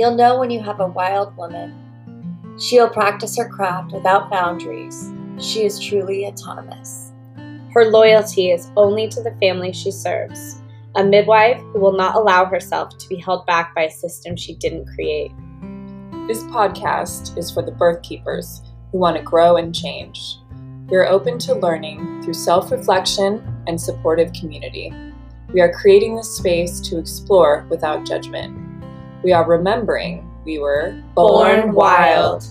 You'll know when you have a wild woman. She'll practice her craft without boundaries. She is truly autonomous. Her loyalty is only to the family she serves, a midwife who will not allow herself to be held back by a system she didn't create. This podcast is for the birth keepers who want to grow and change. We are open to learning through self reflection and supportive community. We are creating this space to explore without judgment. We are remembering we were born wild.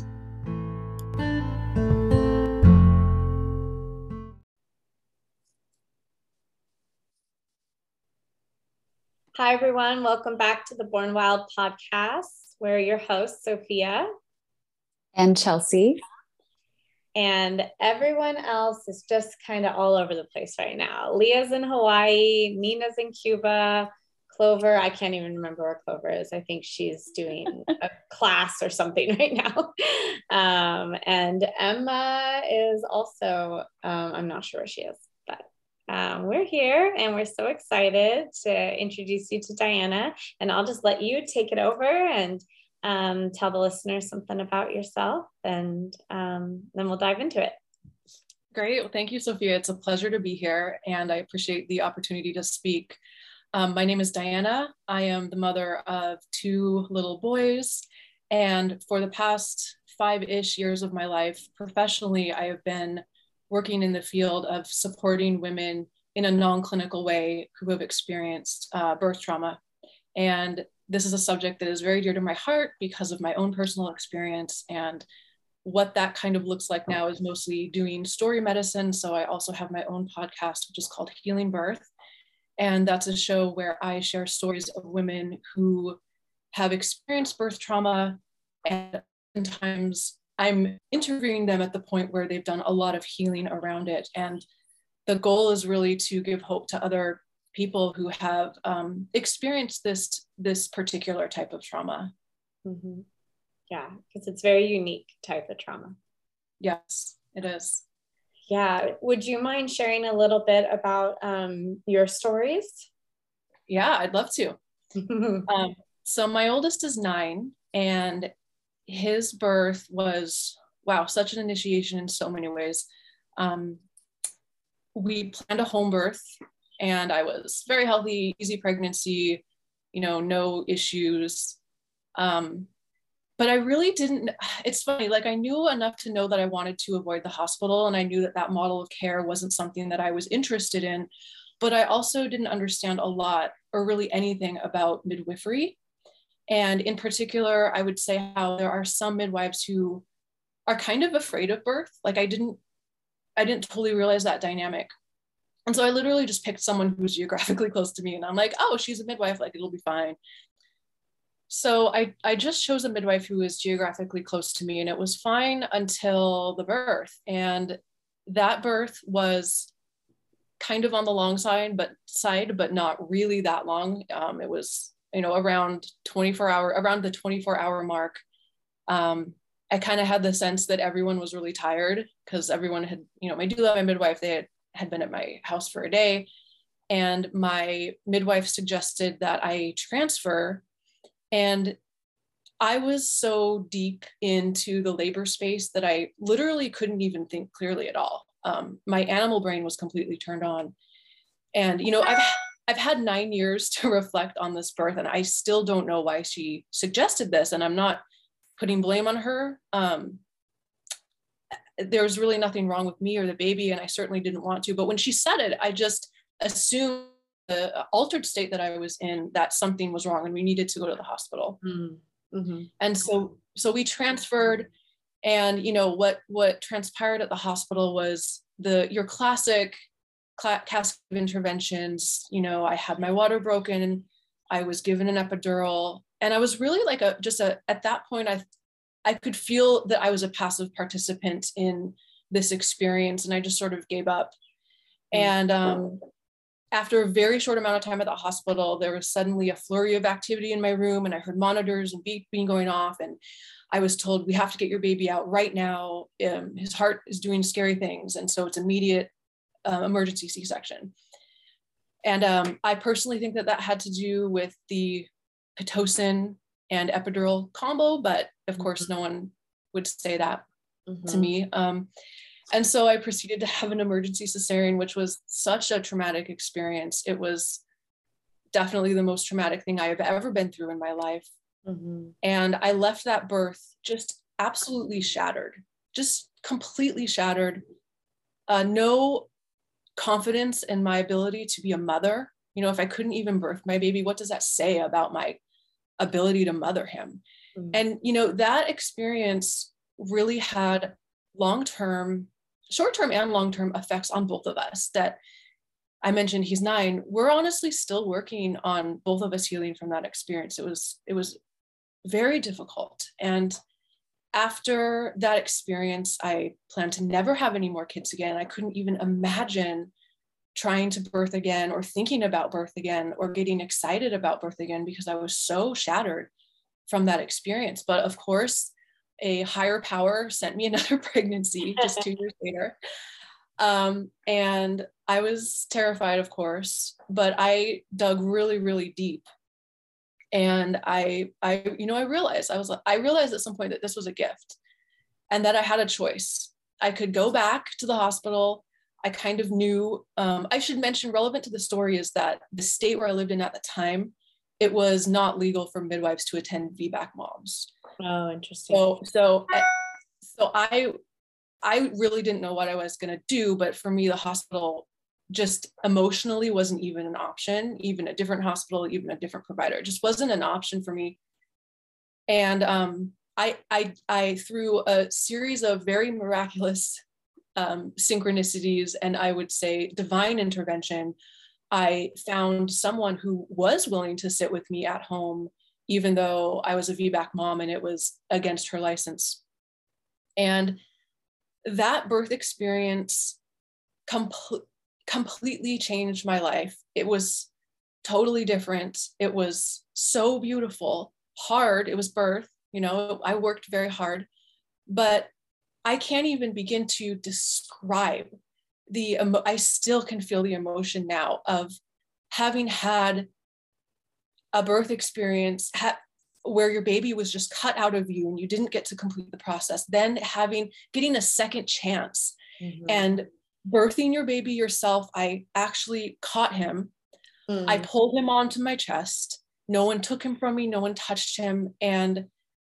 Hi, everyone. Welcome back to the Born Wild podcast. We're your hosts, Sophia and Chelsea and everyone else is just kind of all over the place right now. Leah's in Hawaii, Nina's in Cuba, Clover, I can't even remember where Clover is. I think she's doing a class or something right now. Um, and Emma is also, um, I'm not sure where she is, but um, we're here and we're so excited to introduce you to Diana. And I'll just let you take it over and um, tell the listeners something about yourself, and um, then we'll dive into it. Great. Well, thank you, Sophia. It's a pleasure to be here, and I appreciate the opportunity to speak. Um, my name is Diana. I am the mother of two little boys, and for the past five ish years of my life, professionally, I have been working in the field of supporting women in a non clinical way who have experienced uh, birth trauma. And this is a subject that is very dear to my heart because of my own personal experience and what that kind of looks like now is mostly doing story medicine. So I also have my own podcast, which is called Healing Birth. And that's a show where I share stories of women who have experienced birth trauma. And sometimes I'm interviewing them at the point where they've done a lot of healing around it. And the goal is really to give hope to other people who have um, experienced this this particular type of trauma. Mm-hmm. Yeah, because it's very unique type of trauma. Yes, it is. Yeah. Would you mind sharing a little bit about um, your stories? Yeah, I'd love to. um, so my oldest is nine, and his birth was wow, such an initiation in so many ways. Um, we planned a home birth and I was very healthy, easy pregnancy, you know, no issues. Um, but I really didn't. It's funny, like I knew enough to know that I wanted to avoid the hospital, and I knew that that model of care wasn't something that I was interested in. But I also didn't understand a lot or really anything about midwifery. And in particular, I would say how there are some midwives who are kind of afraid of birth. Like I didn't, I didn't totally realize that dynamic and so I literally just picked someone who was geographically close to me and I'm like, oh, she's a midwife, like it'll be fine. So I, I just chose a midwife who was geographically close to me and it was fine until the birth. And that birth was kind of on the long side, but side, but not really that long. Um, it was, you know, around 24 hour, around the 24 hour mark. Um, I kind of had the sense that everyone was really tired because everyone had, you know, my doula, my midwife, they had had been at my house for a day. And my midwife suggested that I transfer. And I was so deep into the labor space that I literally couldn't even think clearly at all. Um, my animal brain was completely turned on. And, you know, I've, I've had nine years to reflect on this birth, and I still don't know why she suggested this. And I'm not putting blame on her. Um, there was really nothing wrong with me or the baby and i certainly didn't want to but when she said it i just assumed the altered state that i was in that something was wrong and we needed to go to the hospital mm-hmm. and so so we transferred and you know what what transpired at the hospital was the your classic cl- cast of interventions you know i had my water broken i was given an epidural and i was really like a just a at that point i I could feel that I was a passive participant in this experience and I just sort of gave up. Mm. And um, after a very short amount of time at the hospital, there was suddenly a flurry of activity in my room and I heard monitors and beeping going off. And I was told, we have to get your baby out right now. Um, his heart is doing scary things. And so it's immediate uh, emergency C-section. And um, I personally think that that had to do with the Pitocin and epidural combo, but of Mm-hmm. course, no one would say that to Mhm. me. Um, and so I proceeded to have an emergency cesarean, which was such a traumatic experience. It was definitely the most traumatic thing I have ever been through in my life. Mhm. And I left that birth just absolutely shattered, just completely shattered. Uh, no confidence in my ability to be a mother. You know, if I couldn't even birth my baby, what does that say about my ability to mother him? Mhm. And, you know, that experience really had long term, short term, and long term effects on both of us. That I mentioned he's nine. We're honestly still working on both of us healing from that experience. It was, it was very difficult. And after that experience, I planned to never have any more kids again. I couldn't even imagine trying to birth again or thinking about birth again or getting excited about birth again because I was so shattered from that experience. But of course, a higher power sent me another pregnancy just two years later. Um, and I was terrified, of course, but I dug really, really deep. And I, I, you know, I realized I was, I realized at some point that this was a gift, and that I had a choice. I could go back to the hospital. I kind of knew. Um, I should mention, relevant to the story, is that the state where I lived in at the time, it was not legal for midwives to attend VBAC moms. Oh, interesting. So, so, I, so I, I really didn't know what I was going to do. But for me, the hospital just emotionally wasn't even an option. Even a different hospital, even a different provider, it just wasn't an option for me. And um, I, I, I through a series of very miraculous um, synchronicities and I would say divine intervention, I found someone who was willing to sit with me at home, even though I was a VBAC mom and it was against her license. And that birth experience com- completely changed my life. It was totally different. It was so beautiful, hard. It was birth, you know, I worked very hard, but I can't even begin to describe the emo- I still can feel the emotion now of having had a birth experience ha- where your baby was just cut out of you and you didn't get to complete the process then having getting a second chance Mhm. and birthing your baby yourself i actually caught him. I Mm. pulled him onto my chest. No one took him from me. No one touched him. And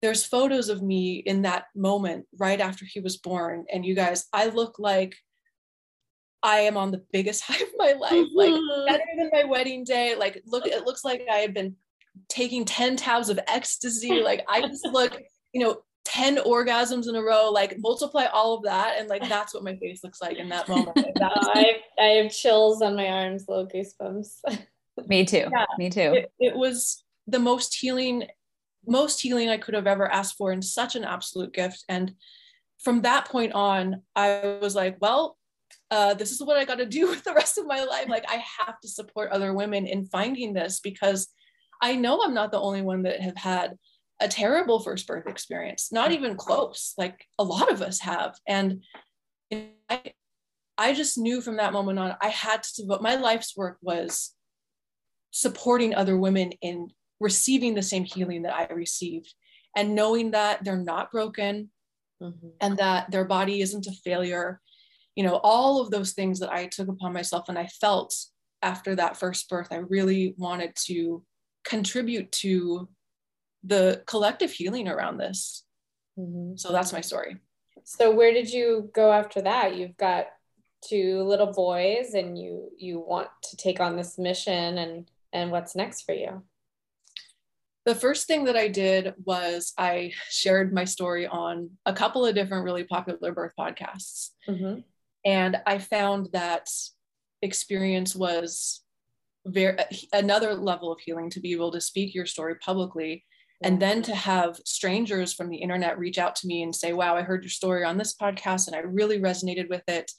there's photos of me in that moment right after he was born. And you guys i look like i am on the biggest high of my life like Mhm. better than my wedding day like look it looks like i have been taking 10 tabs of ecstasy like i just look you know 10 orgasms in a row like multiply all of that and like that's what my face looks like in that moment And that Oh, I, I have chills on my arms, little goosebumps. Me too. Yeah. Me too. it, it was the most healing most healing i could have ever asked for and such an absolute gift and from that point on i was like well uh, this is what i got to do with the rest of my life like i have to support other women in finding this because i know i'm not the only one that have had a terrible first birth experience not even close like a lot of us have and I, I just knew from that moment on i had to devote my life's work was supporting other women in receiving the same healing that I received and knowing that they're not broken Mhm. and that their body isn't a failure. You know, all of those things that I took upon myself and I felt after that first birth, I really wanted to contribute to the collective healing around this. Mhm. So that's my story. So where did you go after that? You've got two little boys and you you want to take on this mission and and what's next for you? The first thing that I did was I shared my story on a couple of different really popular birth podcasts. Mhm. And i found that experience was very another level of healing to be able to speak your story publicly and then to have strangers from the internet reach out to me and say wow i heard your story on this podcast and i really resonated with it.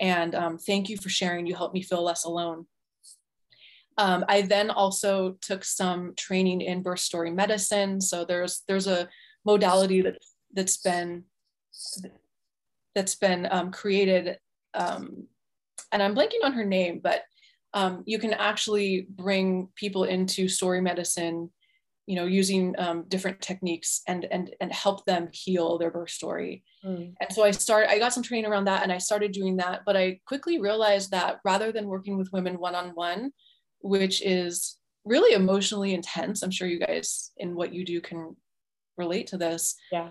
And um, thank you for sharing. You helped me feel less alone. Um, i then also took some training in birth story medicine. So there's there's a modality that that's been that's been um, created um, and i'm blanking on her name but um, you can actually bring people into story medicine you know using um, different techniques and and and help them heal their birth story mm. and so i started i got some training around that and i started doing that but i quickly realized that rather than working with women one-on-one which is really emotionally intense i'm sure you guys in what you do can relate to this yeah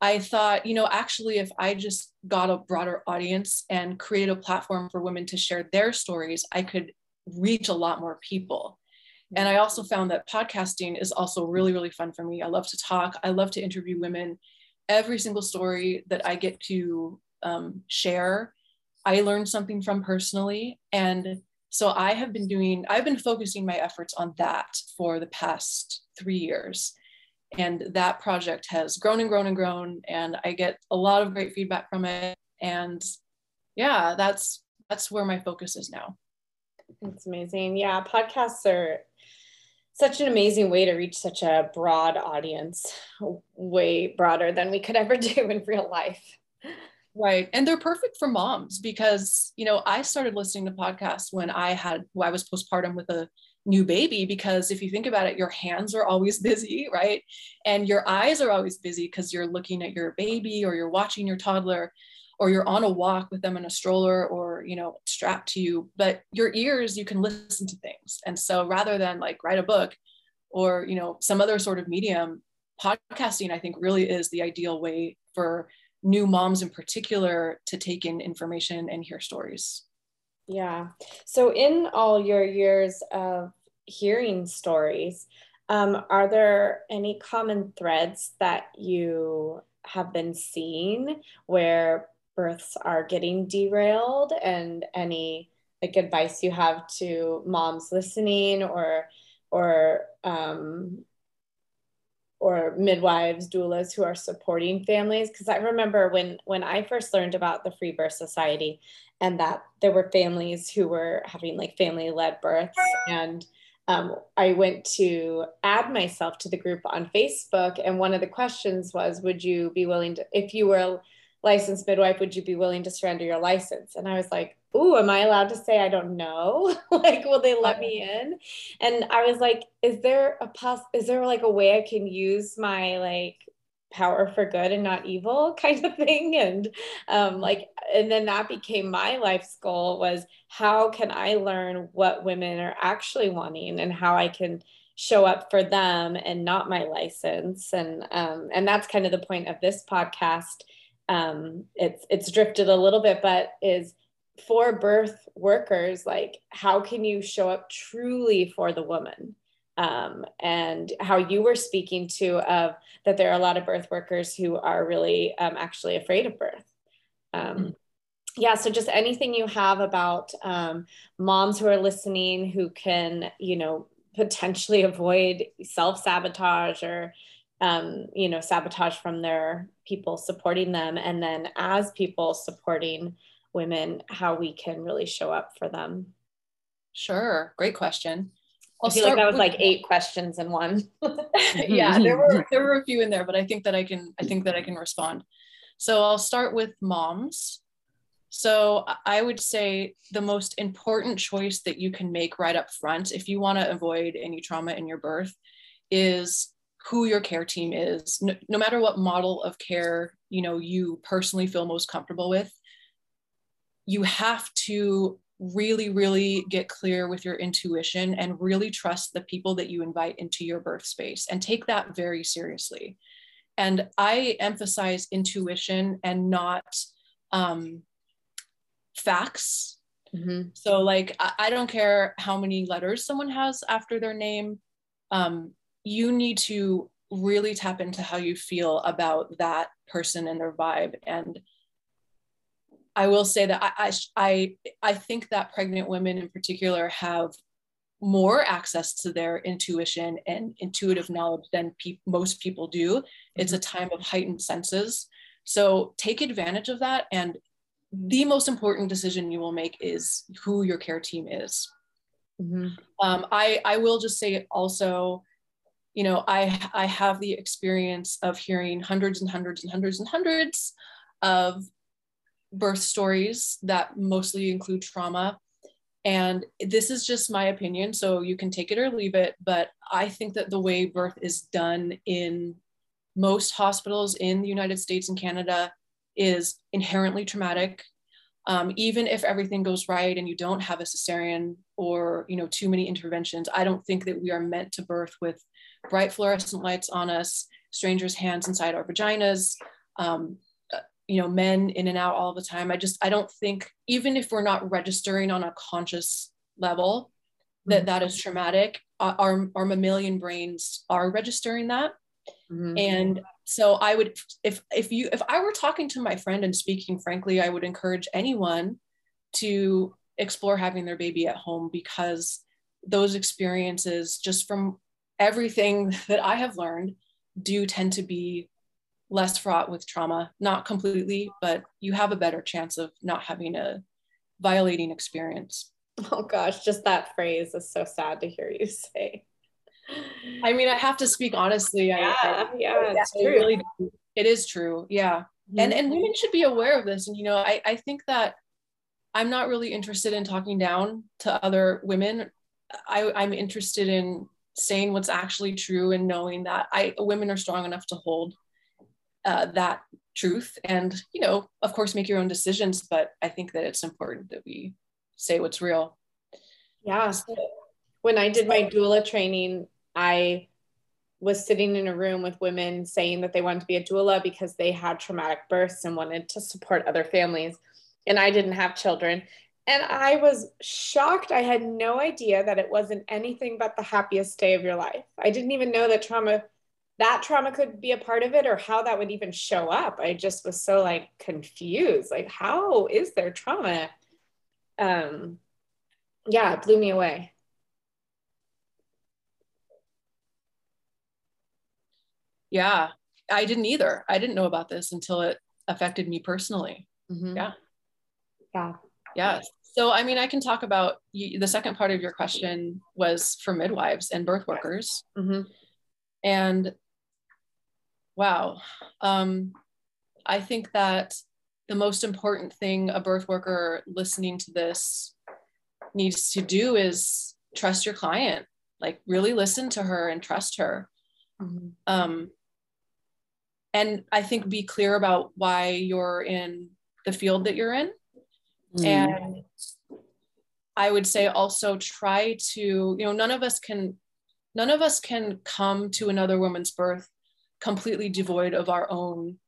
i thought you know actually if i just got a broader audience and created a platform for women to share their stories i could reach a lot more people and I also found that podcasting is also really, really fun for me. I love to talk, I love to interview women. Every single story that I get to um, share, I learned something from personally. And so I have been doing, I've been focusing my efforts on that for the past three years. And that project has grown and grown and grown. And I get a lot of great feedback from it. And yeah, that's that's where my focus is now. It's amazing. Yeah, podcasts are such an amazing way to reach such a broad audience, way broader than we could ever do in real life. Right. And they're perfect for moms because, you know, I started listening to podcasts when I had, when I was postpartum with a new baby, because if you think about it, your hands are always busy, right? And your eyes are always busy because you're looking at your baby or you're watching your toddler or you're on a walk with them in a stroller or you know strapped to you. But your ears you can listen to things. And so rather than like write a book or you know some other sort of medium podcasting i think really is the ideal way for new moms in particular to take in information and hear stories. Yeah. So in all your years of hearing stories um, are there any common threads that you have been seeing where births are getting derailed and any like advice you have to moms listening or or um, or midwives doulas who are supporting families? Because i remember when when i first learned about the free birth society and that there were families who were having like family led births and um, i went to add myself to the group on facebook and one of the questions was would you be willing to if you were a licensed midwife, would you be willing to surrender your license? And I was like, Ooh, am I allowed to say I don't know? like, will they let me in? And I was like, is there a pos is there like a way I can use my like power for good and not evil kind of thing? And um, like, and then that became my life's goal was how can I learn what women are actually wanting and how I can show up for them and not my license. And um, and that's kind of the point of this podcast um, it's it's drifted a little bit, but is for birth workers like how can you show up truly for the woman um, and how you were speaking to of that there are a lot of birth workers who are really um, actually afraid of birth um, mm-hmm. yeah so just anything you have about um, moms who are listening who can you know potentially avoid self-sabotage or um, you know, sabotage from their people supporting them. And then as people supporting women, how we can really show up for them. Sure. Great question. I feel like that was with, like eight questions in one. yeah, there mm-hmm. were there were a few in there, but I think that I can I think that I can respond. So I'll start with moms. So I would say the most important choice that you can make right up front if you want to avoid any trauma in your birth is who your care team is no, no, matter what model of care you know you personally feel most comfortable with you have to really really get clear with your intuition and really trust the people that you invite into your birth space and take that very seriously. And i emphasize intuition and not um, facts. Mm-hmm. so like I, I, don't care how many letters someone has after their name um, you need to really tap into how you feel about that person and their vibe. And i will say that i i i think that pregnant women in particular have more access to their intuition and intuitive knowledge than pe- most people do it's a mm-hmm. time of heightened senses so take advantage of that and the most important decision you will make is who your care team is mm-hmm. um, I, I will just say also you know, I, I have the experience of hearing hundreds and hundreds and hundreds and hundreds of birth stories that mostly include trauma. And this is just my opinion, so you can take it or leave it. But I think that the way birth is done in most hospitals in the United States and Canada is inherently traumatic. Um, even if everything goes right and you don't have a cesarean or you know too many interventions, I don't think that we are meant to birth with bright fluorescent lights on us, strangers' hands inside our vaginas, um, you know, men in and out all the time. I just I don't think even if we're not registering on a conscious level that mm-hmm. that is traumatic, our our mammalian brains are registering that. Mm-hmm. And so I would if if you if I were talking to my friend and speaking frankly, I would encourage anyone to explore having their baby at home because those experiences just from everything that I have learned do tend to be less fraught with trauma, not completely, but you have a better chance of not having a violating experience. Oh gosh, just that phrase is so sad to hear you say. I mean, I have to speak honestly. Yeah, I, I, yeah, it's true. Really, it is true. Yeah. Mm-hmm. And and women should be aware of this. And you know, I, I think that I'm not really interested in talking down to other women. I, I'm interested in saying what's actually true and knowing that I women are strong enough to hold uh, that truth and you know of course make your own decisions but I think that it's important that we say what's real. Yeah. When I did my doula training, I was sitting in a room with women saying that they wanted to be a doula because they had traumatic births and wanted to support other families. And I didn't have children. And I was shocked. I had no idea that it wasn't anything but the happiest day of your life. I didn't even know that trauma, that trauma could be a part of it or how that would even show up. I just was so like confused. Like, how is there trauma? Um, yeah, it blew me away. Yeah, I didn't either. I didn't know about this until it affected me personally. Mm-hmm. Yeah. Yeah. Yes. So, I mean, I can talk about you, the second part of your question was for midwives and birth workers. Mm-hmm. And wow, um, I think that the most important thing a birth worker listening to this needs to do is trust your client, like really listen to her and trust her. Mm-hmm. Um, and I think be clear about why you're in the field that you're in. Mm. And I would say also try to, you know, none of us can, none of us can come to another woman's birth completely devoid of our own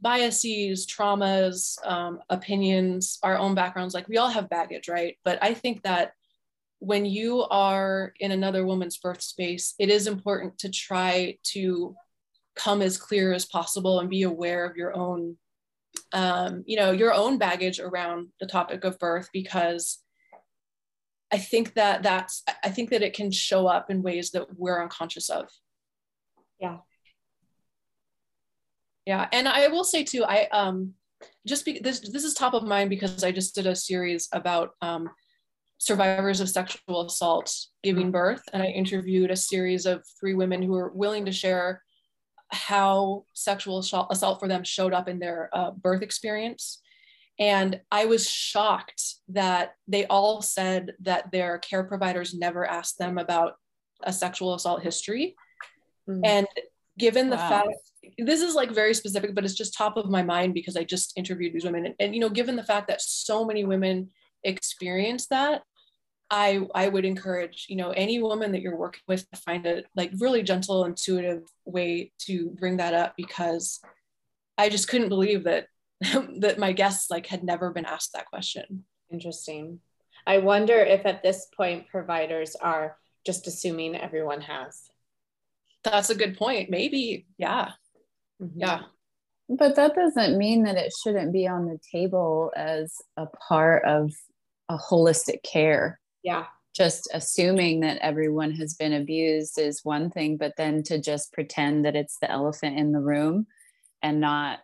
biases, traumas, um, opinions, our own backgrounds. Like we all have baggage, right? But I think that when you are in another woman's birth space, it is important to try to come as clear as possible and be aware of your own um, you know your own baggage around the topic of birth because i think that that's i think that it can show up in ways that we're unconscious of yeah yeah and i will say too i um just be, this this is top of mind because i just did a series about um, survivors of sexual assault giving birth and i interviewed a series of three women who were willing to share how sexual assault for them showed up in their uh, birth experience. And I was shocked that they all said that their care providers never asked them about a sexual assault history. Mm. And given the wow. fact, this is like very specific, but it's just top of my mind because I just interviewed these women. And, and you know, given the fact that so many women experience that, I I would encourage you know any woman that you're working with to find a like really gentle, intuitive way to bring that up because I just couldn't believe that that my guests like had never been asked that question. Interesting. I wonder if at this point providers are just assuming everyone has. That's a good point. Maybe, yeah, mm-hmm. yeah. But that doesn't mean that it shouldn't be on the table as a part of a holistic care yeah just assuming that everyone has been abused is one thing but then to just pretend that it's the elephant in the room and not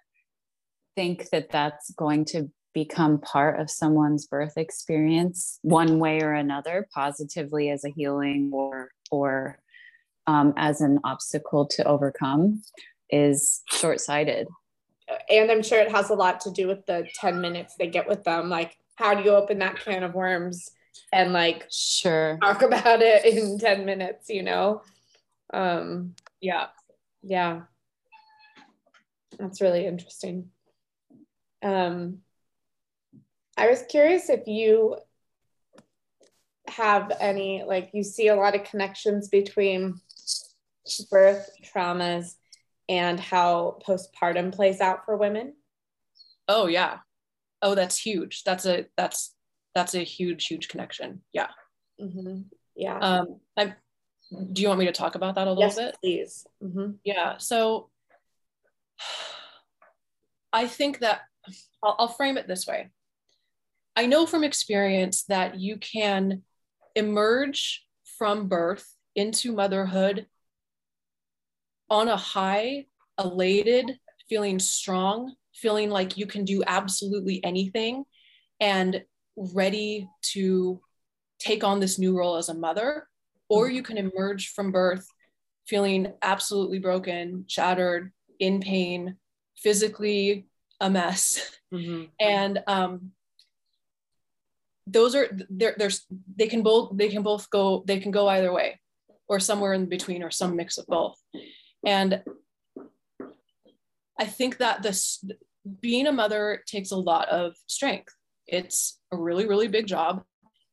think that that's going to become part of someone's birth experience one way or another positively as a healing or or um, as an obstacle to overcome is short-sighted and i'm sure it has a lot to do with the 10 minutes they get with them like how do you open that can of worms and like sure talk about it in 10 minutes, you know? Um, yeah. Yeah. That's really interesting. Um, I was curious if you have any, like, you see a lot of connections between birth traumas and how postpartum plays out for women. Oh, yeah. Oh, that's huge. That's a, that's, that's a huge, huge connection. Yeah. Mm-hmm. Yeah. Um, I, do you want me to talk about that a little yes, bit? please. Mm-hmm. Yeah. So I think that I'll, I'll frame it this way. I know from experience that you can emerge from birth into motherhood on a high, elated, feeling strong, feeling like you can do absolutely anything and ready to take on this new role as a mother. Or you can emerge from birth feeling absolutely broken, shattered, in pain, physically a mess. Mm-hmm. And um, those are there there's they can both they can both go they can go either way or somewhere in between or some mix of both and i think that this being a mother takes a lot of strength. It's a really really big job.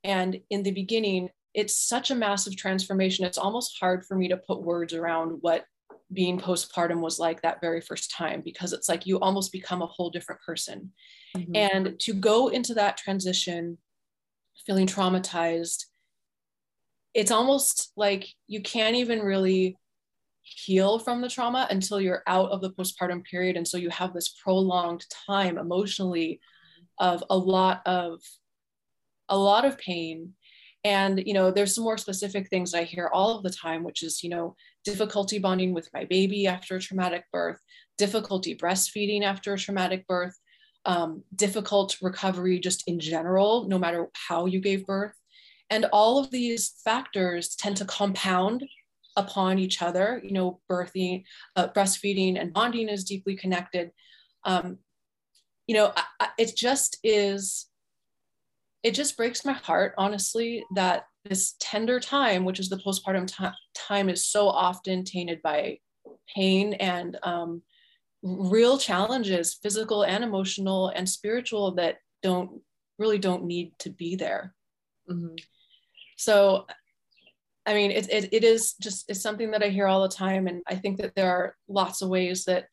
And in the beginning it's such a massive transformation. It's almost hard for me to put words around what being postpartum was like that very first time because it's like you almost become a whole different person. Mm-hmm. and to go into that transition feeling traumatized it's almost like you can't even really heal from the trauma until you're out of the postpartum period and so you have this prolonged time emotionally of a lot of a lot of pain and you know there's some more specific things i hear all of the time which is you know difficulty bonding with my baby after a traumatic birth difficulty breastfeeding after a traumatic birth um, difficult recovery just in general, no matter how you gave birth. And all of these factors tend to compound upon each other. You know, birthing, uh, breastfeeding, and bonding is deeply connected. Um, you know, I, I, it just is, it just breaks my heart, honestly, that this tender time, which is the postpartum t- time, is so often tainted by pain and um, real challenges physical and emotional and spiritual that don't really don't need to be there Mm-hmm. so i mean it, it, it is just it's something that i hear all the time and i think that there are lots of ways that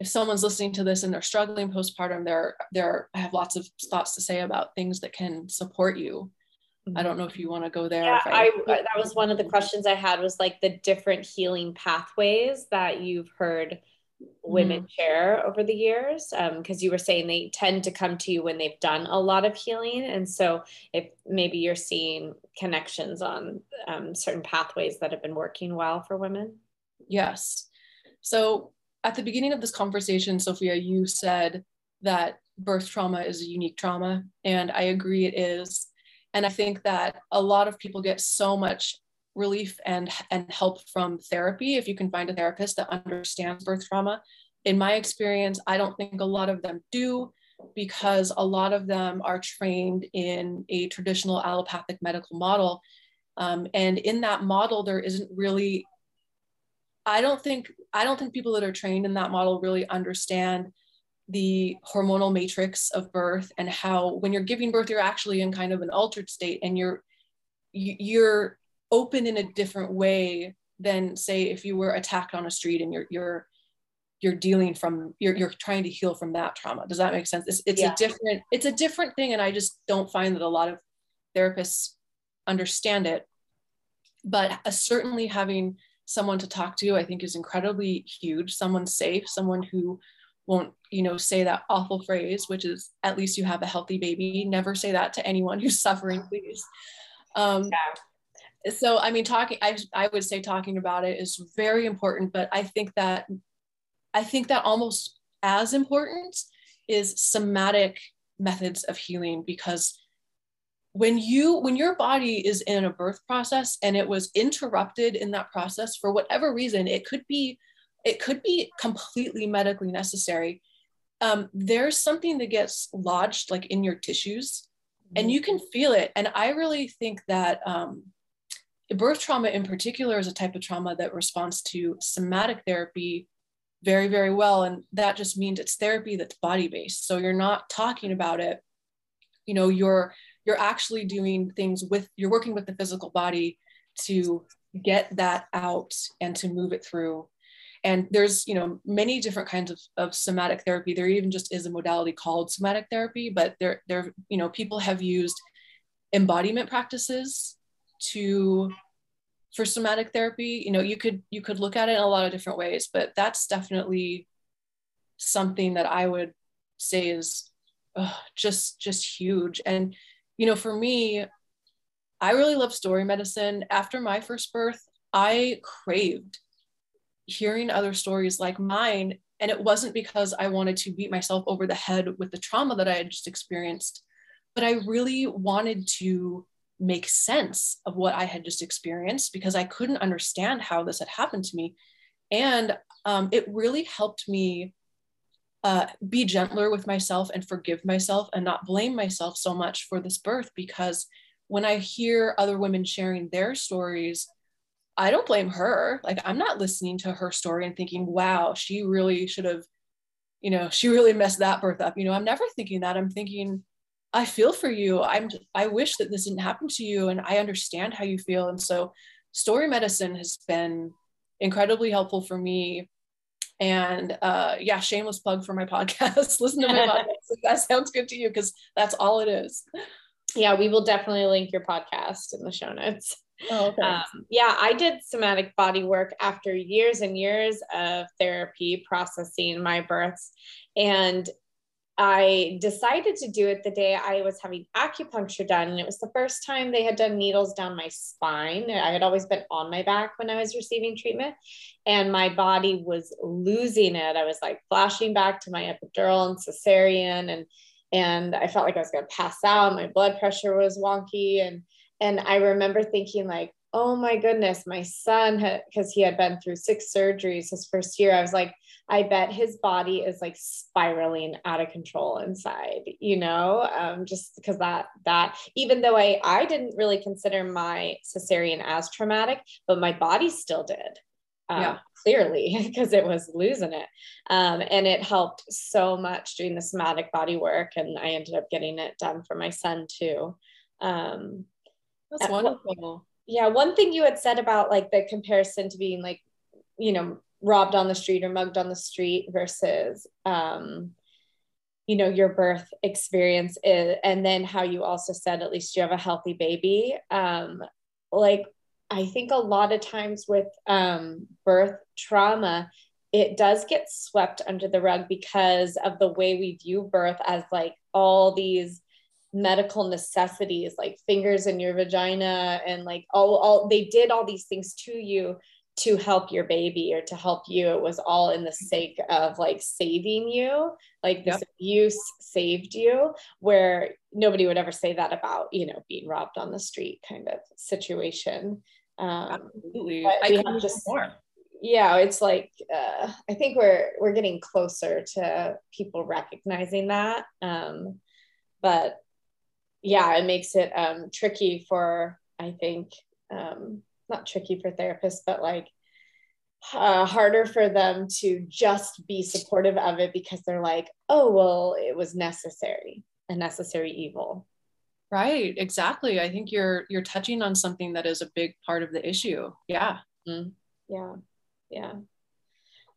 if someone's listening to this and they're struggling postpartum there there i have lots of thoughts to say about things that can support you. I mm-hmm. don't know if you want to go there Yeah, I, I, that was one of the questions I had was like the different healing pathways that you've heard women share over the years because um, you were saying they tend to come to you when they've done a lot of healing and so if maybe you're seeing connections on um, certain pathways that have been working well for women Yes. So at the beginning of this conversation, Sophia, you said that birth trauma is a unique trauma, and I agree it is. And I think that a lot of people get so much relief and, and help from therapy if you can find a therapist that understands birth trauma. In my experience, I don't think a lot of them do because a lot of them are trained in a traditional allopathic medical model. Um, and in that model, there isn't really I don't think I don't think people that are trained in that model really understand the hormonal matrix of birth and how when you're giving birth you're actually in kind of an altered state and you're you're open in a different way than say if you were attacked on a street and you're you're you're dealing from you're, you're trying to heal from that trauma. Does that make sense? It's, it's Yeah. a different it's a different thing and i just don't find that a lot of therapists understand it. But certainly having someone to talk to i think is incredibly huge. Someone safe someone who won't you know say that awful phrase which is at least you have a healthy baby. Never say that to anyone who's suffering please. Um, so i mean talking I, I would say talking about it is very important but i think that i think that almost as important is somatic methods of healing because when you when your body is in a birth process and it was interrupted in that process for whatever reason it could be it could be completely medically necessary. Um, there's something that gets lodged like in your tissues and you can feel it. And i really think that um, birth trauma in particular is a type of trauma that responds to somatic therapy very very well and that just means it's therapy that's body based so you're not talking about it you know you're you're actually doing things with you're working with the physical body to get that out and to move it through. And there's you know many different kinds of, of somatic therapy. There even just is a modality called somatic therapy but there there you know people have used embodiment practices to for somatic therapy you know you could you could look at it in a lot of different ways but that's definitely something that i would say is just just huge. And you know for me i really love story medicine. After my first birth i craved hearing other stories like mine and it wasn't because i wanted to beat myself over the head with the trauma that i had just experienced but i really wanted to make sense of what i had just experienced because i couldn't understand how this had happened to me and um, it really helped me uh, be gentler with myself and forgive myself and not blame myself so much for this birth because when i hear other women sharing their stories I don't blame her. Like, I'm not listening to her story and thinking, wow, she really should have, you know, she really messed that birth up. You know, I'm never thinking that. I'm thinking, I feel for you. I'm, I wish that this didn't happen to you. And I understand how you feel. And so, story medicine has been incredibly helpful for me. And uh, yeah, shameless plug for my podcast. Listen to my podcast. If that sounds good to you, because that's all it is. Yeah, we will definitely link your podcast in the show notes. Oh, okay. Um, yeah, I did somatic body work after years and years of therapy processing my births. And I decided to do it the day I was having acupuncture done. And it was the first time they had done needles down my spine. I had always been on my back when I was receiving treatment, and my body was losing it. I was like flashing back to my epidural and cesarean, and and I felt like I was going to pass out. My blood pressure was wonky, and and I remember thinking like, oh my goodness, my son because he had been through six surgeries his first year. I was like, I bet his body is like spiraling out of control inside, you know, um, just because that that even though I I didn't really consider my cesarean as traumatic, but my body still did. Um, yeah. clearly because it was losing it um, and it helped so much doing the somatic body work and i ended up getting it done for my son too um, that's wonderful. yeah. One thing you had said about like the comparison to being like, you know, robbed on the street or mugged on the street versus, um, you know, your birth experience is, and then how you also said at least you have a healthy baby. Um, like, I think a lot of times with um, birth trauma, it does get swept under the rug because of the way we view birth as like all these medical necessities like fingers in your vagina and like all, all they did all these things to you to help your baby or to help you it was all in the sake of like saving you like this yep. abuse saved you where nobody would ever say that about you know being robbed on the street kind of situation. Um absolutely. i can just more. Yeah it's like uh, i think we're we're getting closer to people recognizing that um but yeah, it makes it um, tricky for, I think, um, not tricky for therapists, but like uh, harder for them to just be supportive of it because they're like, oh, well, it was necessary, a necessary evil. Right, exactly. I think you're you're touching on something that is a big part of the issue. Yeah. Mm-hmm. Yeah. Yeah.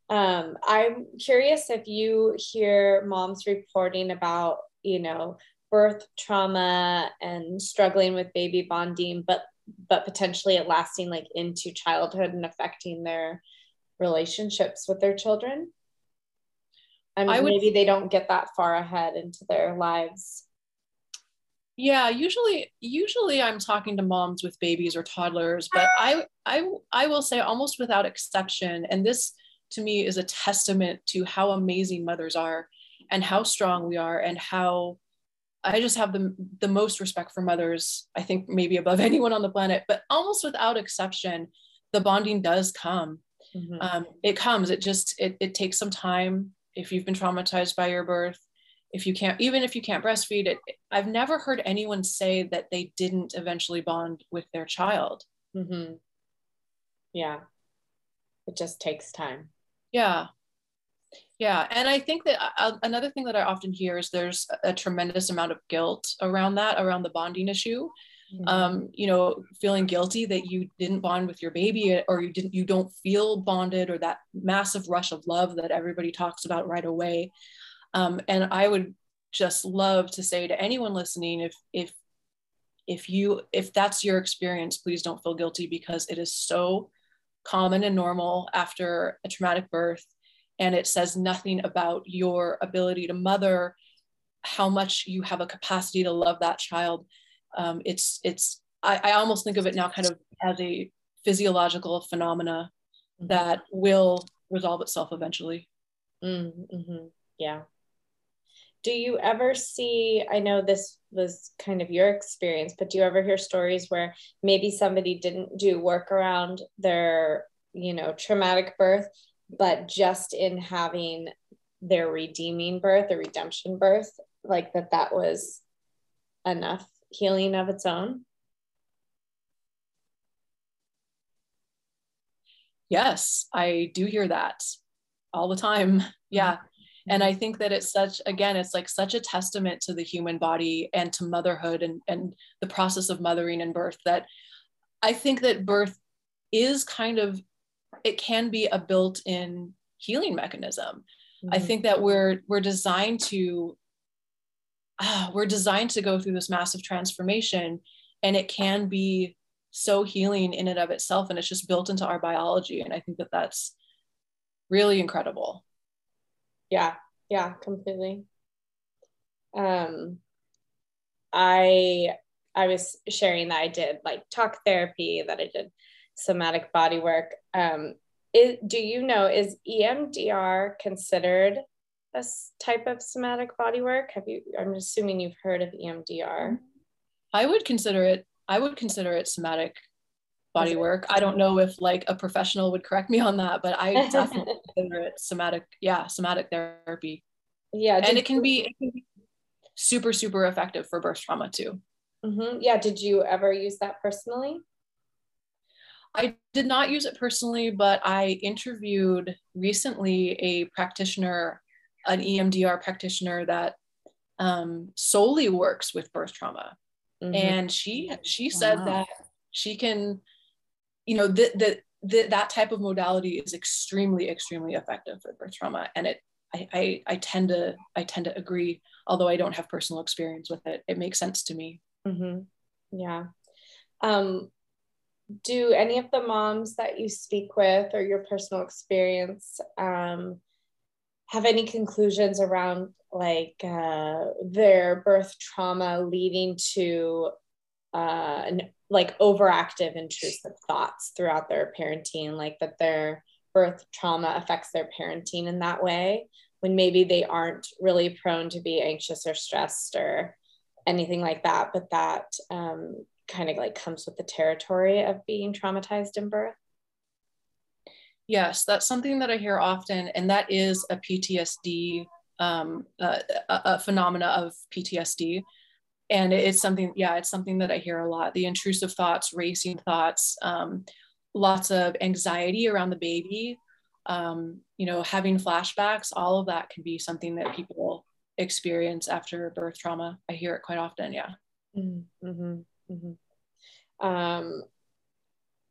Um, I'm curious if you hear moms reporting about, you know, birth trauma and struggling with baby bonding, but but potentially it lasting like into childhood and affecting their relationships with their children. I mean, I would, maybe they don't get that far ahead into their lives. Yeah, usually usually I'm talking to moms with babies or toddlers, but I I I will say almost without exception and this to me is a testament to how amazing mothers are and how strong we are and how I just have the, the most respect for mothers, I think maybe above anyone on the planet, but almost without exception, the bonding does come. Mm-hmm. Um, it comes, it just, it, it takes some time. If you've been traumatized by your birth, if you can't even if you can't breastfeed it i've never heard anyone say that they didn't eventually bond with their child Mm-hmm. Yeah. It just takes time. yeah yeah and i think that uh, another thing that i often hear is there's a tremendous amount of guilt around that around the bonding issue. Mm-hmm. um, you know feeling guilty that you didn't bond with your baby or you didn't you don't feel bonded or that massive rush of love that everybody talks about right away. Um, and i would just love to say to anyone listening if if if you if that's your experience please don't feel guilty because it is so common and normal after a traumatic birth and it says nothing about your ability to mother how much you have a capacity to love that child um, it's it's I, I almost think of it now kind of as a physiological phenomena that will resolve itself eventually Mm-hmm. Yeah. Do you ever see? I know this was kind of your experience, but do you ever hear stories where maybe somebody didn't do work around their, you know, traumatic birth, but just in having their redeeming birth, a redemption birth, like that, that was enough healing of its own? yes i do hear that all the time yeah and i think that it's such again it's like such a testament to the human body and to motherhood and and the process of mothering and birth that i think that birth is kind of it can be a built-in healing mechanism. I Mm-hmm. think that we're we're designed to ah, we're designed to go through this massive transformation and it can be so healing in and of itself and it's just built into our biology and i think that that's really incredible. Yeah yeah completely. Um i i was sharing that i did like talk therapy that i did somatic body work um it, do you know is emdr considered a type of somatic body work? Have you i'm assuming you've heard of emdr i would consider it i would consider it somatic body work. I don't know if like a professional would correct me on that but i definitely consider it somatic yeah somatic therapy. Yeah and it can be it can be super super effective for birth trauma too. Mhm. yeah did you ever use that personally I did not use it personally, but I interviewed recently a practitioner, an EMDR practitioner that um, solely works with birth trauma, Mhm. and she she said Wow. that she can, you know, that that that that type of modality is extremely extremely effective for birth trauma, and it. I, I, I tend to I tend to agree, although I don't have personal experience with it. It makes sense to me. hmm Yeah. Um, do any of the moms that you speak with or your personal experience um, have any conclusions around like uh, their birth trauma leading to uh, like overactive intrusive thoughts throughout their parenting, like that their birth trauma affects their parenting in that way when maybe they aren't really prone to be anxious or stressed or anything like that, but that um, kind of like comes with the territory of being traumatized in birth. Yes, that's something that I hear often, and that is a PTSD um, uh, a, a phenomena of PTSD, and it's something. Yeah, it's something that I hear a lot. The intrusive thoughts, racing thoughts, um, lots of anxiety around the baby. Um, you know, having flashbacks. All of that can be something that people experience after birth trauma. I hear it quite often. Yeah. Mm-hmm. Mm-hmm. Um,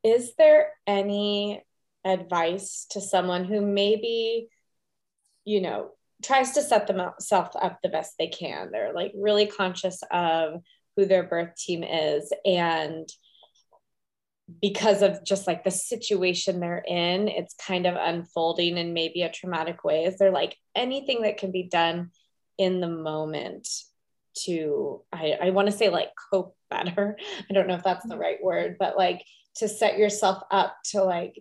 is there any advice to someone who maybe, you know, tries to set themselves up the best they can? They're like really conscious of who their birth team is and because of just like the situation they're in, it's kind of unfolding in maybe a traumatic way. Is there like anything that can be done in the moment to, I, I want to say like cope better? I don't know if that's the mm-hmm. right word, but like to set yourself up to like,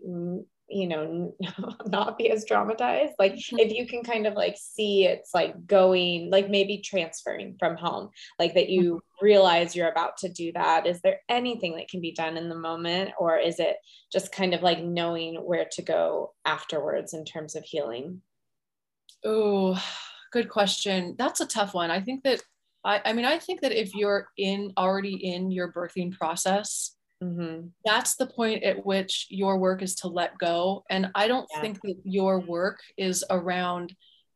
you know, not be as traumatized. Like mm-hmm. if you can kind of like see it's like going, like maybe transferring from home, like that you mm-hmm. realize you're about to do that. Is there anything that can be done in the moment, or is it just kind of like knowing where to go afterwards in terms of healing? Oh, good question. That's a tough one. I think that I, I mean, I think that if you're in already in your birthing process, mm-hmm. that's the point at which your work is to let go. And I don't yeah. think that your work is around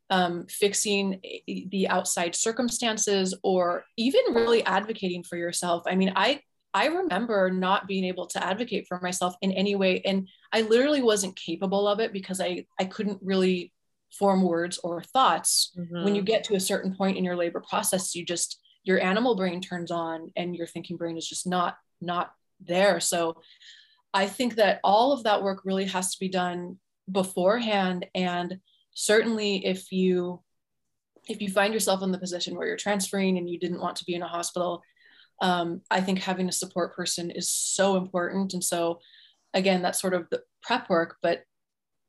um, fixing the outside circumstances or even really advocating for yourself. I mean, I I remember not being able to advocate for myself in any way, and I literally wasn't capable of it because I I couldn't really form words or thoughts mm-hmm. when you get to a certain point in your labor process you just your animal brain turns on and your thinking brain is just not not there. So i think that all of that work really has to be done beforehand. And certainly if you if you find yourself in the position where you're transferring and you didn't want to be in a hospital um, i think having a support person is so important. And so again that's sort of the prep work but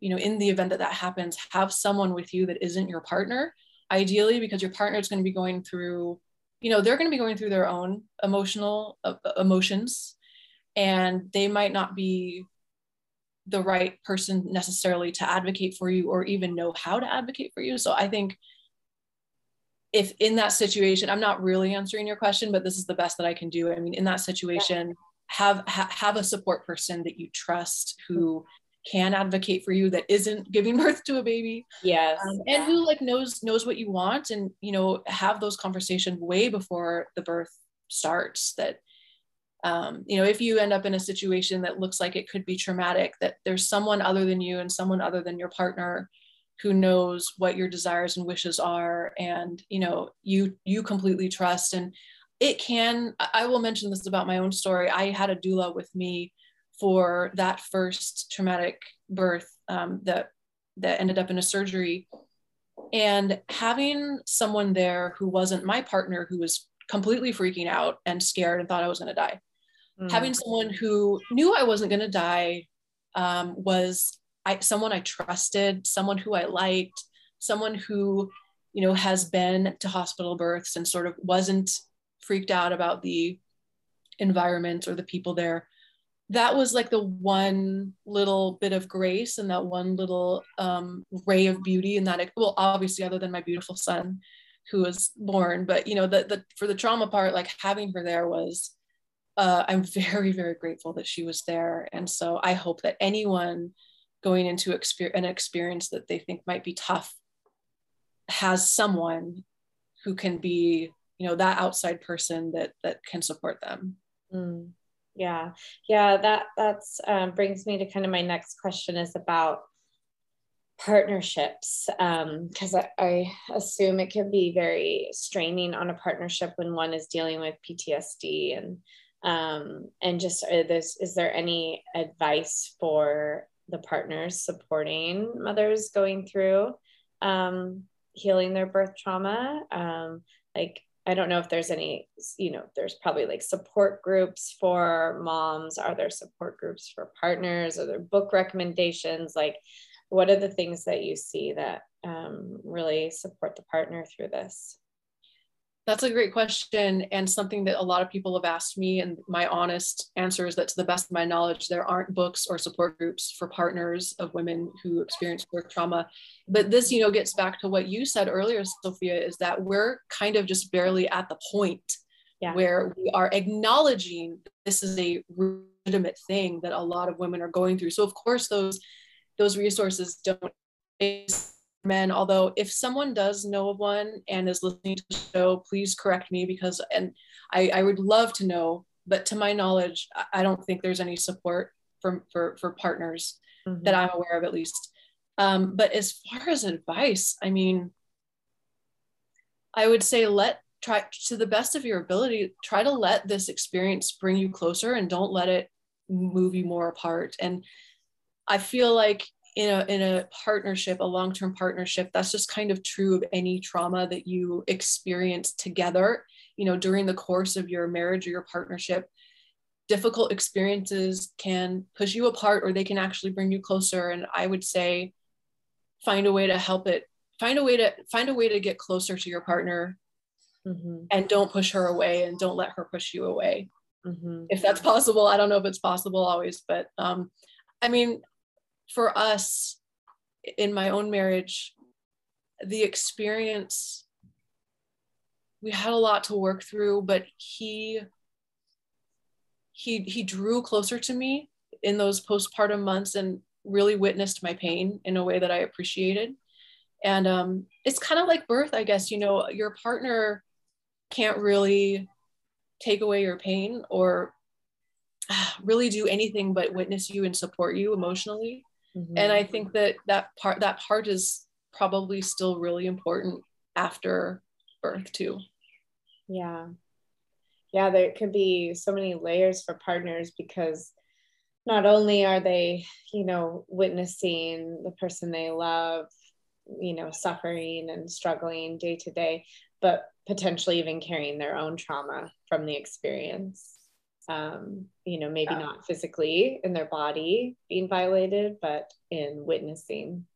you know in the event that that happens have someone with you that isn't your partner. Ideally because your partner is going to be going through you know they're going to be going through their own emotional uh, uh, emotions and they might not be the right person necessarily to advocate for you or even know how to advocate for you. So i think if in that situation i'm not really answering your question but this is the best that i can do. I mean in that situation have ha, have a support person that you trust who can advocate for you that isn't giving birth to a baby. Yes. Um, and who like knows knows what you want and you know have those conversations way before the birth starts that um, you know if you end up in a situation that looks like it could be traumatic that there's someone other than you and someone other than your partner who knows what your desires and wishes are and you know you you completely trust. And it can i will mention this about my own story. I had a doula with me for that first traumatic birth um, that that ended up in a surgery. And having someone there who wasn't my partner who was completely freaking out and scared and thought i was going to die. Mm. having someone who knew i wasn't going to die um, was I, someone i trusted someone who i liked someone who you know has been to hospital births and sort of wasn't freaked out about the environment or the people there that was like the one little bit of grace and that one little um, ray of beauty and that well obviously other than my beautiful son who was born but you know the, the for the trauma part like having her there was uh, i'm very very grateful that she was there. And so i hope that anyone going into exper- an experience that they think might be tough has someone who can be you know that outside person that that can support them. Mm yeah. Yeah that that's um, brings me to kind of my next question is about partnerships because um, I, I, assume it can be very straining on a partnership when one is dealing with ptsd and um, and just this is there any advice for the partners supporting mothers going through um, healing their birth trauma? Um, like I don't know if there's any, you know, there's probably like support groups for moms. Are there support groups for partners? Are there book recommendations? Like, what are the things that you see that um, really support the partner through this? That's a great question and something that a lot of people have asked me. And my honest answer is that, to the best of my knowledge, there aren't books or support groups for partners of women who experience birth trauma. But this, you know, gets back to what you said earlier, Sophia, is that we're kind of just barely at the point yeah. where we are acknowledging this is a legitimate thing that a lot of women are going through. So, of course, those those resources don't men although if someone does know of one and is listening to the show please correct me because and i, I would love to know but to my knowledge i don't think there's any support for for, for partners mm-hmm. that i'm aware of at least um, but as far as advice i mean i would say let try to the best of your ability try to let this experience bring you closer and don't let it move you more apart and i feel like in a in a partnership a long-term partnership that's just kind of true of any trauma that you experience together you know during the course of your marriage or your partnership difficult experiences can push you apart or they can actually bring you closer and i would say find a way to help it find a way to find a way to get closer to your partner mm-hmm. and don't push her away and don't let her push you away mm-hmm. if that's possible i don't know if it's possible always but um i mean for us in my own marriage the experience we had a lot to work through but he he he drew closer to me in those postpartum months and really witnessed my pain in a way that I appreciated. And um, it's kind of like birth, I guess. You know, your partner can't really take away your pain or really do anything but witness you and support you emotionally. Mm-hmm. And I think that that part that part is probably still really important after birth too. Yeah yeah, there could be so many layers for partners because not only are they, you know, witnessing the person they love, you know, suffering and struggling day to day, but potentially even carrying their own trauma from the experience. Um, you know, maybe yeah. not physically in their body being violated, but in witnessing.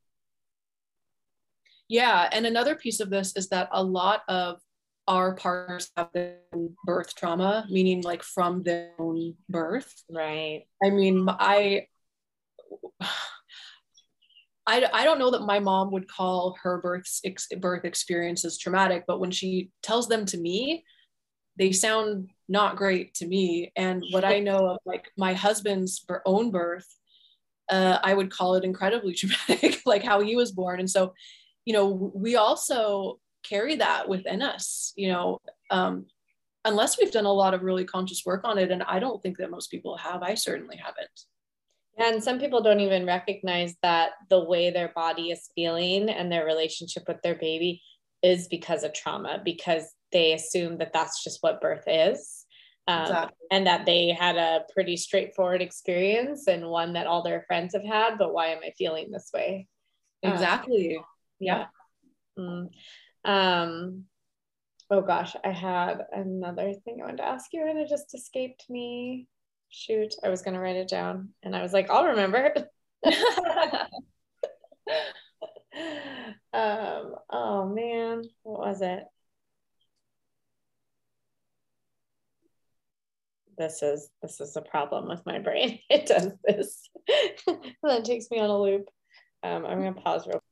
Yeah. And another piece of this is that a lot of our partners have their birth trauma, meaning like from their own birth. Right. I mean, I, I, I don't know that my mom would call her birth birth experiences traumatic, but when she tells them to me, they sound not great to me. And what I know of like my husband's own birth, uh, I would call it incredibly traumatic, like how he was born. And so, you know, we also carry that within us, you know, um, unless we've done a lot of really conscious work on it. And I don't think that most people have. I certainly haven't. And some people don't even recognize that the way their body is feeling and their relationship with their baby is because of trauma, because they assume that that's just what birth is. Um, exactly. And that they had a pretty straightforward experience and one that all their friends have had. But why am I feeling this way? Exactly. Um, yeah. Mm. Um, oh gosh, I had another thing I wanted to ask you, and it just escaped me. Shoot, I was gonna write it down, and I was like, I'll remember. um, oh man, what was it? This is this is a problem with my brain. It does this, and then takes me on a loop. Um, I'm gonna pause real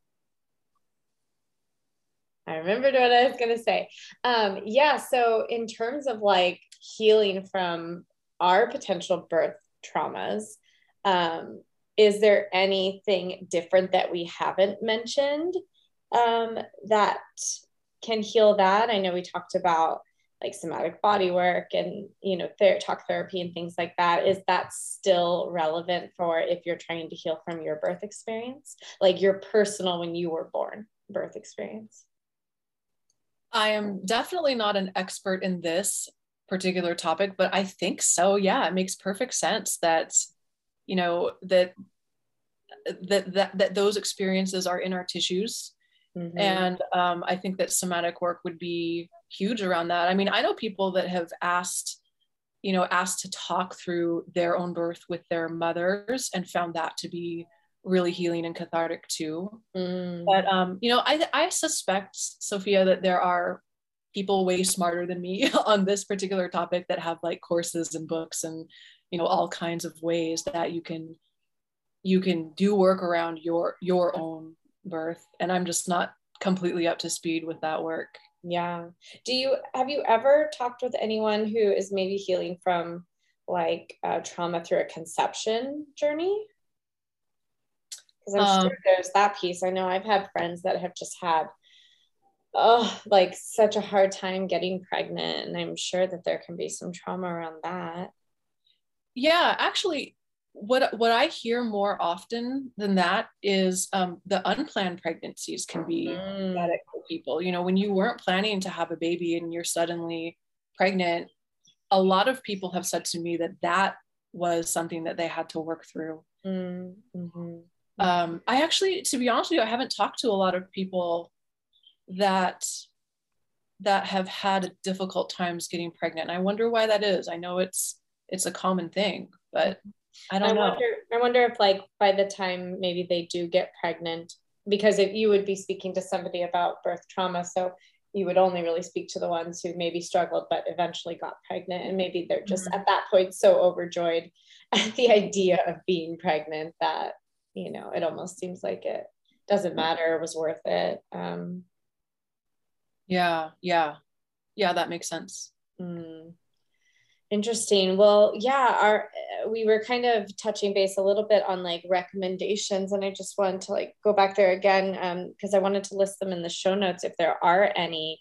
I remembered what I was to say. Um, yeah. So, in terms of like healing from our potential birth traumas, um, is there anything different that we haven't mentioned um, that can heal that? I know we talked about like somatic body work and you know ther- talk therapy and things like that is that still relevant for if you're trying to heal from your birth experience like your personal when you were born birth experience I am definitely not an expert in this particular topic, but I think so. Yeah, it makes perfect sense that, you know, that that that, that those experiences are in our tissues. Mm-hmm. And um, I think that somatic work would be huge around that. I mean, I know people that have asked, you know, asked to talk through their own birth with their mothers and found that to be really healing and cathartic too. Mm. But um, you know, I I suspect Sophia that there are people way smarter than me on this particular topic that have like courses and books and you know all kinds of ways that you can you can do work around your your own birth and i'm just not completely up to speed with that work yeah do you have you ever talked with anyone who is maybe healing from like uh, trauma through a conception journey because I'm um, sure there's that piece. I know I've had friends that have just had oh like such a hard time getting pregnant and i'm sure that there can be some trauma around that yeah actually what what i hear more often than that is um, the unplanned pregnancies can be mm. People you know when you weren't planning to have a baby and you're suddenly pregnant a lot of people have said to me that that was something that they had to work through mm. mm-hmm um, I actually, to be honest with you, I haven't talked to a lot of people that that have had difficult times getting pregnant. And I wonder why that is. I know it's it's a common thing, but I don't I know. Wonder, I wonder if like by the time maybe they do get pregnant, because if you would be speaking to somebody about birth trauma, so you would only really speak to the ones who maybe struggled but eventually got pregnant and maybe they're just mm-hmm. at that point so overjoyed at the idea of being pregnant that you know it almost seems like it doesn't matter it was worth it. Um, yeah, yeah, yeah, that makes sense. Mm. Interesting. Well, yeah, our we were kind of touching base a little bit on like recommendations, and I just wanted to like go back there again because um, I wanted to list them in the show notes if there are any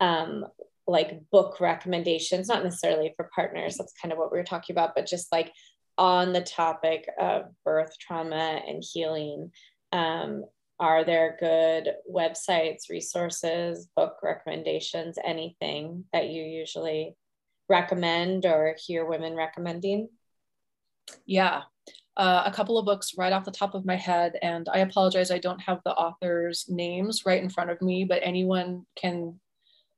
um, like book recommendations, not necessarily for partners. That's kind of what we were talking about, but just like on the topic of birth trauma and healing. Um, are there good websites, resources, book recommendations, anything that you usually recommend or hear women recommending? Yeah, uh, a couple of books right off the top of my head, and I apologize, I don't have the authors' names right in front of me, but anyone can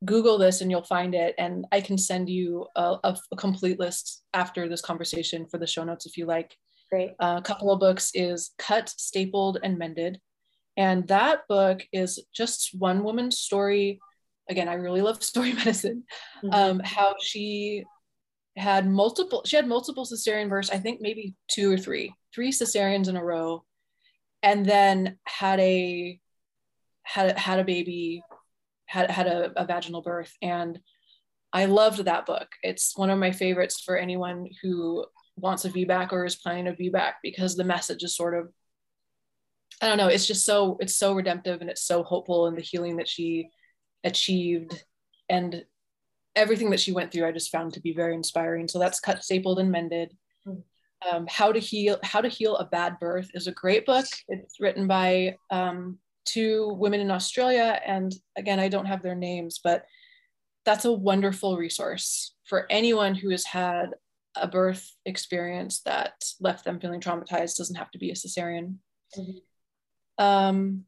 Google this and you'll find it. And I can send you a, a, a complete list after this conversation for the show notes if you like. Great. Uh, a couple of books is Cut, Stapled, and Mended. And that book is just one woman's story. Again, I really love story medicine. Mm-hmm. Um, how she had multiple, she had multiple cesarean births, I think maybe two or three, three cesareans in a row, and then had a had had a baby, had had a, a vaginal birth. And I loved that book. It's one of my favorites for anyone who wants a VBAC or is planning a VBAC because the message is sort of I don't know, it's just so it's so redemptive and it's so hopeful in the healing that she achieved and everything that she went through I just found to be very inspiring. So that's cut, stapled, and mended. Hmm. Um, how to heal how to heal a bad birth is a great book. It's written by um, two women in Australia, and again, I don't have their names, but that's a wonderful resource for anyone who has had a birth experience that left them feeling traumatized. Doesn't have to be a cesarean. Mm-hmm. Um,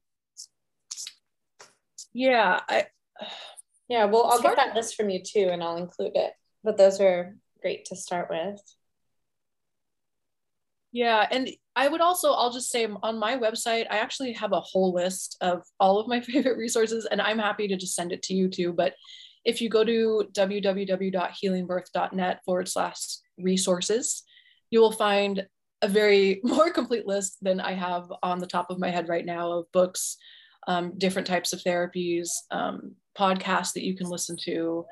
yeah, I. Yeah, well, I'll get that list from you too, and I'll include it. But those are great to start with. Yeah, and I would also, I'll just say on my website, I actually have a whole list of all of my favorite resources, and I'm happy to just send it to you too. But if you go to www.healingbirth.net forward slash resources, you will find a very more complete list than I have on the top of my head right now of books, um, different types of therapies, um, podcasts that you can listen to,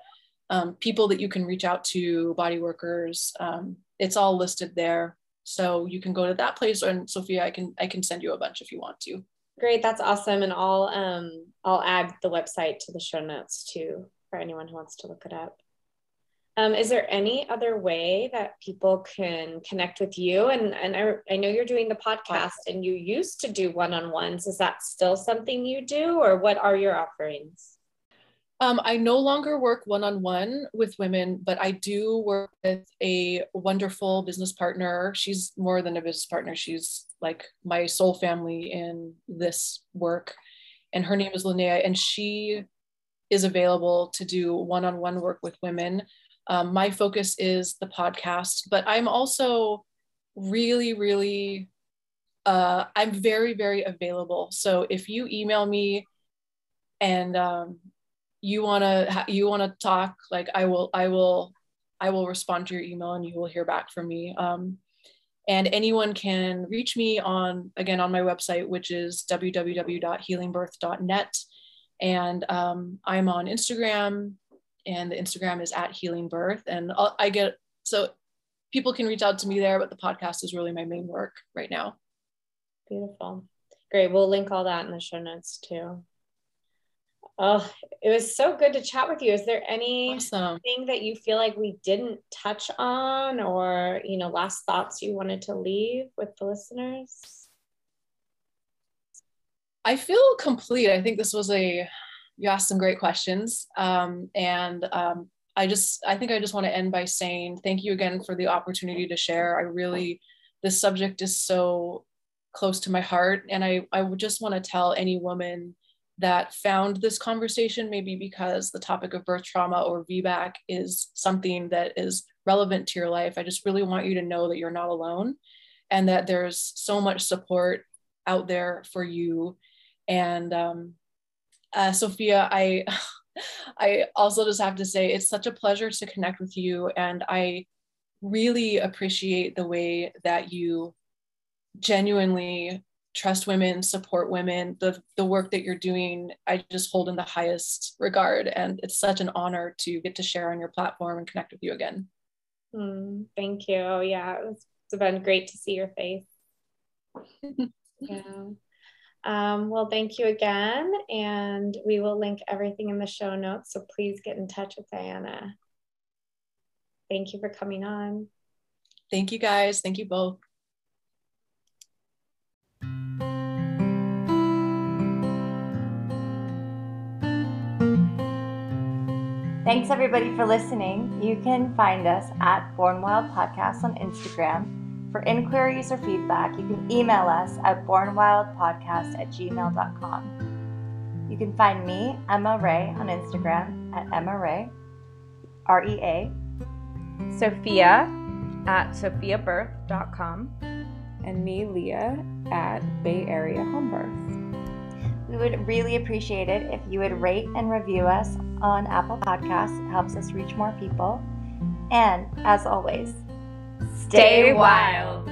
um, people that you can reach out to, body workers. Um, it's all listed there. So you can go to that place and Sophia, I can I can send you a bunch if you want to. Great, that's awesome. And I'll um I'll add the website to the show notes too for anyone who wants to look it up. Um, is there any other way that people can connect with you? And, and I, I know you're doing the podcast and you used to do one on ones. Is that still something you do, or what are your offerings? Um, I no longer work one on one with women, but I do work with a wonderful business partner. She's more than a business partner, she's like my soul family in this work. And her name is Linnea, and she is available to do one on one work with women um, my focus is the podcast, but I'm also really, really, uh, I'm very, very available. So if you email me and um, you wanna you wanna talk, like I will, I will, I will respond to your email and you will hear back from me. Um, and anyone can reach me on again on my website, which is www.healingbirth.net. And um, I'm on Instagram, and the Instagram is at Healing Birth. And I'll, I get so people can reach out to me there, but the podcast is really my main work right now. Beautiful. Great. We'll link all that in the show notes too. Oh, it was so good to chat with you. Is there anything awesome. that you feel like we didn't touch on or, you know, last thoughts you wanted to leave with the listeners? I feel complete. I think this was a you asked some great questions. Um, and um, I just, I think I just want to end by saying thank you again for the opportunity to share. I really, this subject is so close to my heart. And I, I would just want to tell any woman that found this conversation, maybe because the topic of birth trauma or VBAC is something that is relevant to your life. I just really want you to know that you're not alone and that there's so much support out there for you. And um, uh, Sophia, I I also just have to say it's such a pleasure to connect with you, and I really appreciate the way that you genuinely trust women, support women. The the work that you're doing, I just hold in the highest regard, and it's such an honor to get to share on your platform and connect with you again. Mm, thank you. Yeah, it's, it's been great to see your face. yeah. Um, well, thank you again, and we will link everything in the show notes. So please get in touch with Diana. Thank you for coming on. Thank you, guys. Thank you both. Thanks everybody for listening. You can find us at Born Wild Podcast on Instagram. For inquiries or feedback, you can email us at bornwildpodcast at gmail.com. You can find me, Emma Rea, on Instagram at Emma Rea, R E A, Sophia at sophiabirth.com, and me, Leah, at Bay Area Home Birth. We would really appreciate it if you would rate and review us on Apple Podcasts. It helps us reach more people. And as always, stay wild.